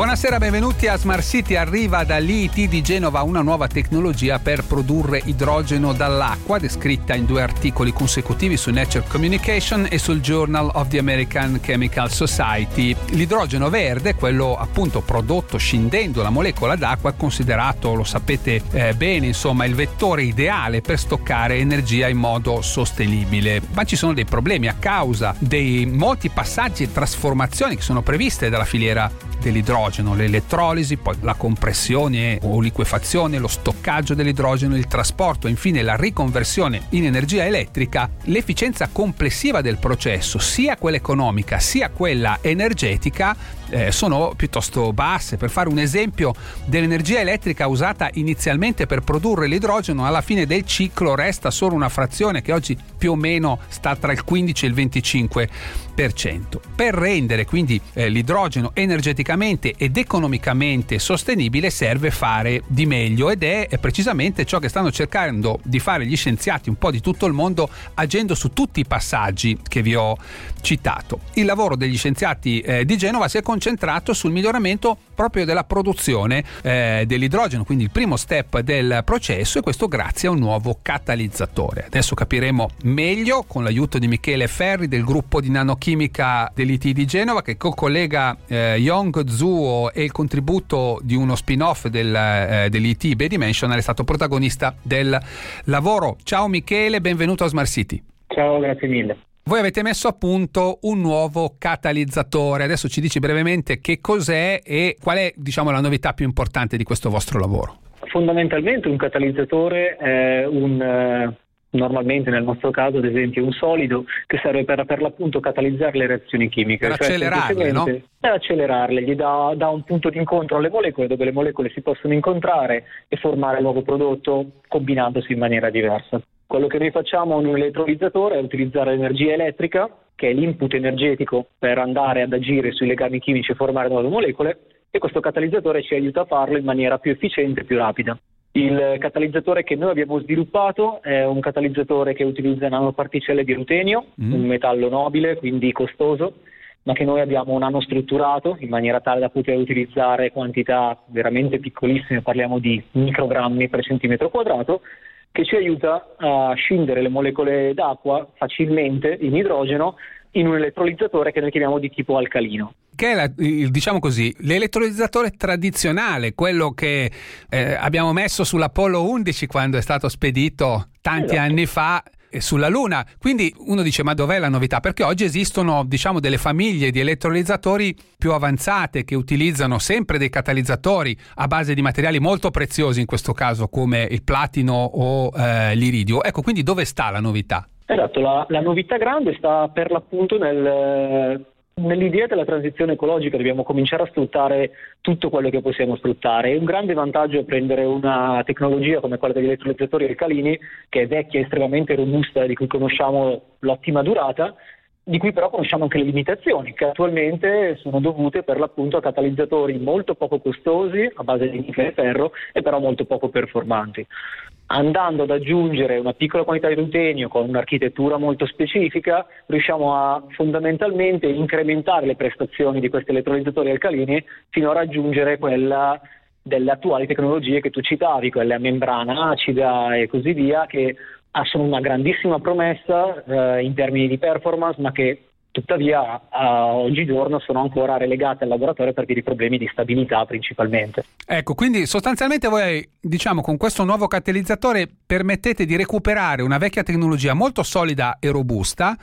Buonasera, benvenuti a Smart City. Arriva dall'IIT di Genova una nuova tecnologia per produrre idrogeno dall'acqua, descritta in due articoli consecutivi su Nature Communication e sul Journal of the American Chemical Society. L'idrogeno verde, quello appunto prodotto scindendo la molecola d'acqua, è considerato, lo sapete eh, bene, insomma, il vettore ideale per stoccare energia in modo sostenibile. Ma ci sono dei problemi a causa dei molti passaggi e trasformazioni che sono previste dalla filiera dell'idrogeno, l'elettrolisi, poi la compressione o liquefazione, lo stoccaggio dell'idrogeno, il trasporto e infine la riconversione in energia elettrica, l'efficienza complessiva del processo, sia quella economica sia quella energetica, eh, sono piuttosto basse. Per fare un esempio dell'energia elettrica usata inizialmente per produrre l'idrogeno, alla fine del ciclo resta solo una frazione che oggi più o meno sta tra il 15 e il 25%. Per rendere quindi eh, l'idrogeno energeticamente ed economicamente sostenibile serve fare di meglio ed è precisamente ciò che stanno cercando di fare gli scienziati un po' di tutto il mondo agendo su tutti i passaggi che vi ho citato. Il lavoro degli scienziati eh, di Genova si è concentrato sul miglioramento proprio della produzione eh, dell'idrogeno, quindi il primo step del processo e questo grazie a un nuovo catalizzatore. Adesso capiremo meglio con l'aiuto di Michele Ferri del gruppo di nanochimica dell'IT di Genova che co-collega eh, Yong Zuo e il contributo di uno spin-off del, eh, dell'IT Bedimensional è stato protagonista del lavoro. Ciao Michele, benvenuto a Smart City. Ciao, grazie mille. Voi avete messo a punto un nuovo catalizzatore. Adesso ci dici brevemente che cos'è e qual è, diciamo, la novità più importante di questo vostro lavoro. Fondamentalmente un catalizzatore è un eh, normalmente nel nostro caso ad esempio un solido che serve per, per l'appunto catalizzare le reazioni chimiche. Per cioè, accelerarle, no? Per accelerarle, gli dà, dà, un punto di incontro alle molecole dove le molecole si possono incontrare e formare il nuovo prodotto combinandosi in maniera diversa. Quello che noi facciamo in un elettrolizzatore è utilizzare l'energia elettrica, che è l'input energetico per andare ad agire sui legami chimici e formare nuove molecole, e questo catalizzatore ci aiuta a farlo in maniera più efficiente e più rapida. Il catalizzatore che noi abbiamo sviluppato è un catalizzatore che utilizza nanoparticelle di rutenio, mm. un metallo nobile, quindi costoso, ma che noi abbiamo nanostrutturato in maniera tale da poter utilizzare quantità veramente piccolissime, parliamo di microgrammi per centimetro quadrato, che ci aiuta a scindere le molecole d'acqua facilmente in idrogeno in un elettrolizzatore che noi chiamiamo di tipo alcalino. Che è, la, diciamo così, l'elettrolizzatore tradizionale, quello che eh, abbiamo messo sull'Apollo 11 quando è stato spedito tanti esatto. anni fa sulla Luna. Quindi uno dice: ma dov'è la novità? Perché oggi esistono, diciamo, delle famiglie di elettrolizzatori più avanzate che utilizzano sempre dei catalizzatori a base di materiali molto preziosi, in questo caso come il platino o eh, l'iridio. Ecco, quindi dove sta la novità? Esatto, la, la novità grande sta per l'appunto nel Nell'idea della transizione ecologica dobbiamo cominciare a sfruttare tutto quello che possiamo sfruttare. È un grande vantaggio prendere una tecnologia come quella degli elettrolizzatori alcalini, che è vecchia, estremamente robusta, di cui conosciamo l'ottima durata, di cui però conosciamo anche le limitazioni, che attualmente sono dovute per l'appunto a catalizzatori molto poco costosi, a base di nickel e ferro, e però molto poco performanti andando ad aggiungere una piccola quantità di rutenio con un'architettura molto specifica, riusciamo a fondamentalmente incrementare le prestazioni di questi elettrolizzatori alcalini fino a raggiungere quella delle attuali tecnologie che tu citavi, quelle a membrana acida e così via, che sono una grandissima promessa eh, in termini di performance, ma che tuttavia a oggigiorno sono ancora relegate al laboratorio per dei problemi di stabilità principalmente. Ecco, quindi sostanzialmente voi diciamo con questo nuovo catalizzatore permettete di recuperare una vecchia tecnologia molto solida e robusta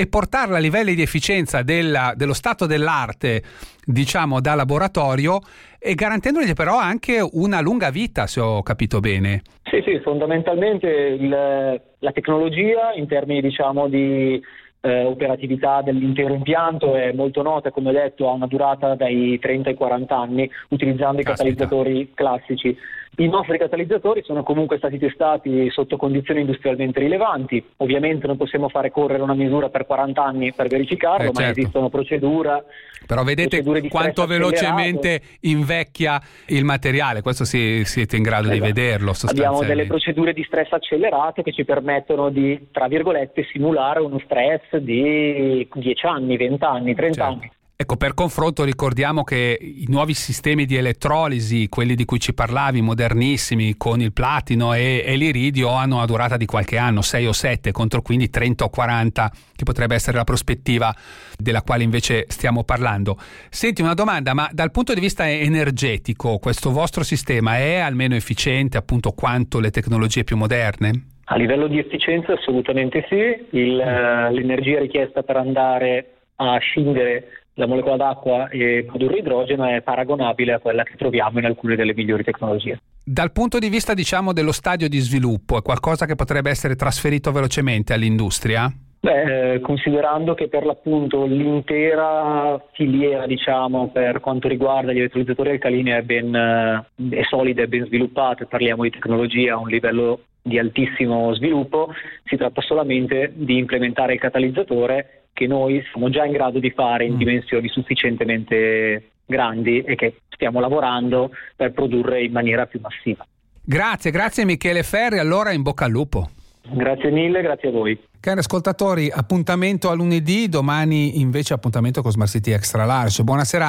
e portarla a livelli di efficienza della, dello stato dell'arte, diciamo, da laboratorio e garantendogli però anche una lunga vita, se ho capito bene. Sì, sì, fondamentalmente il, la tecnologia in termini diciamo, di eh, operatività dell'intero impianto è molto nota, come ho detto ha una durata dai 30 ai 40 anni utilizzando Caspita. i catalizzatori classici. I nostri catalizzatori sono comunque stati testati sotto condizioni industrialmente rilevanti, ovviamente non possiamo fare correre una misura per 40 anni per verificarlo, Eh, ma certo. esistono procedure. Però vedete procedure di quanto velocemente invecchia il materiale, questo si- siete in grado di Esatto. vederlo Abbiamo delle procedure di stress accelerato che ci permettono di, tra virgolette, simulare uno stress di 10 anni, 20 anni, 30 Certo. anni. Ecco, per confronto ricordiamo che i nuovi sistemi di elettrolisi, quelli di cui ci parlavi, modernissimi, con il platino e, e l'iridio, hanno una durata di qualche anno, 6 o 7, contro quindi 30 o 40, che potrebbe essere la prospettiva della quale invece stiamo parlando. Senti una domanda, ma dal punto di vista energetico, questo vostro sistema è almeno efficiente appunto quanto le tecnologie più moderne? A livello di efficienza assolutamente sì, Il, eh, l'energia richiesta per andare a scindere la molecola d'acqua e produrre idrogeno è paragonabile a quella che troviamo in alcune delle migliori tecnologie. Dal punto di vista, diciamo, dello stadio di sviluppo, è qualcosa che potrebbe essere trasferito velocemente all'industria? Beh, eh, considerando che per l'appunto l'intera filiera, diciamo, per quanto riguarda gli elettrolizzatori alcalini è ben eh, è solida e ben sviluppata, parliamo di tecnologia a un livello di altissimo sviluppo, si tratta solamente di implementare il catalizzatore che noi siamo già in grado di fare in Mm. dimensioni sufficientemente grandi e che stiamo lavorando per produrre in maniera più massiva. Grazie, grazie Michele Ferri, allora in bocca al lupo. Grazie mille, grazie a voi. Cari ascoltatori, appuntamento a lunedì, domani invece appuntamento con Smart City Extra Large. Buonasera.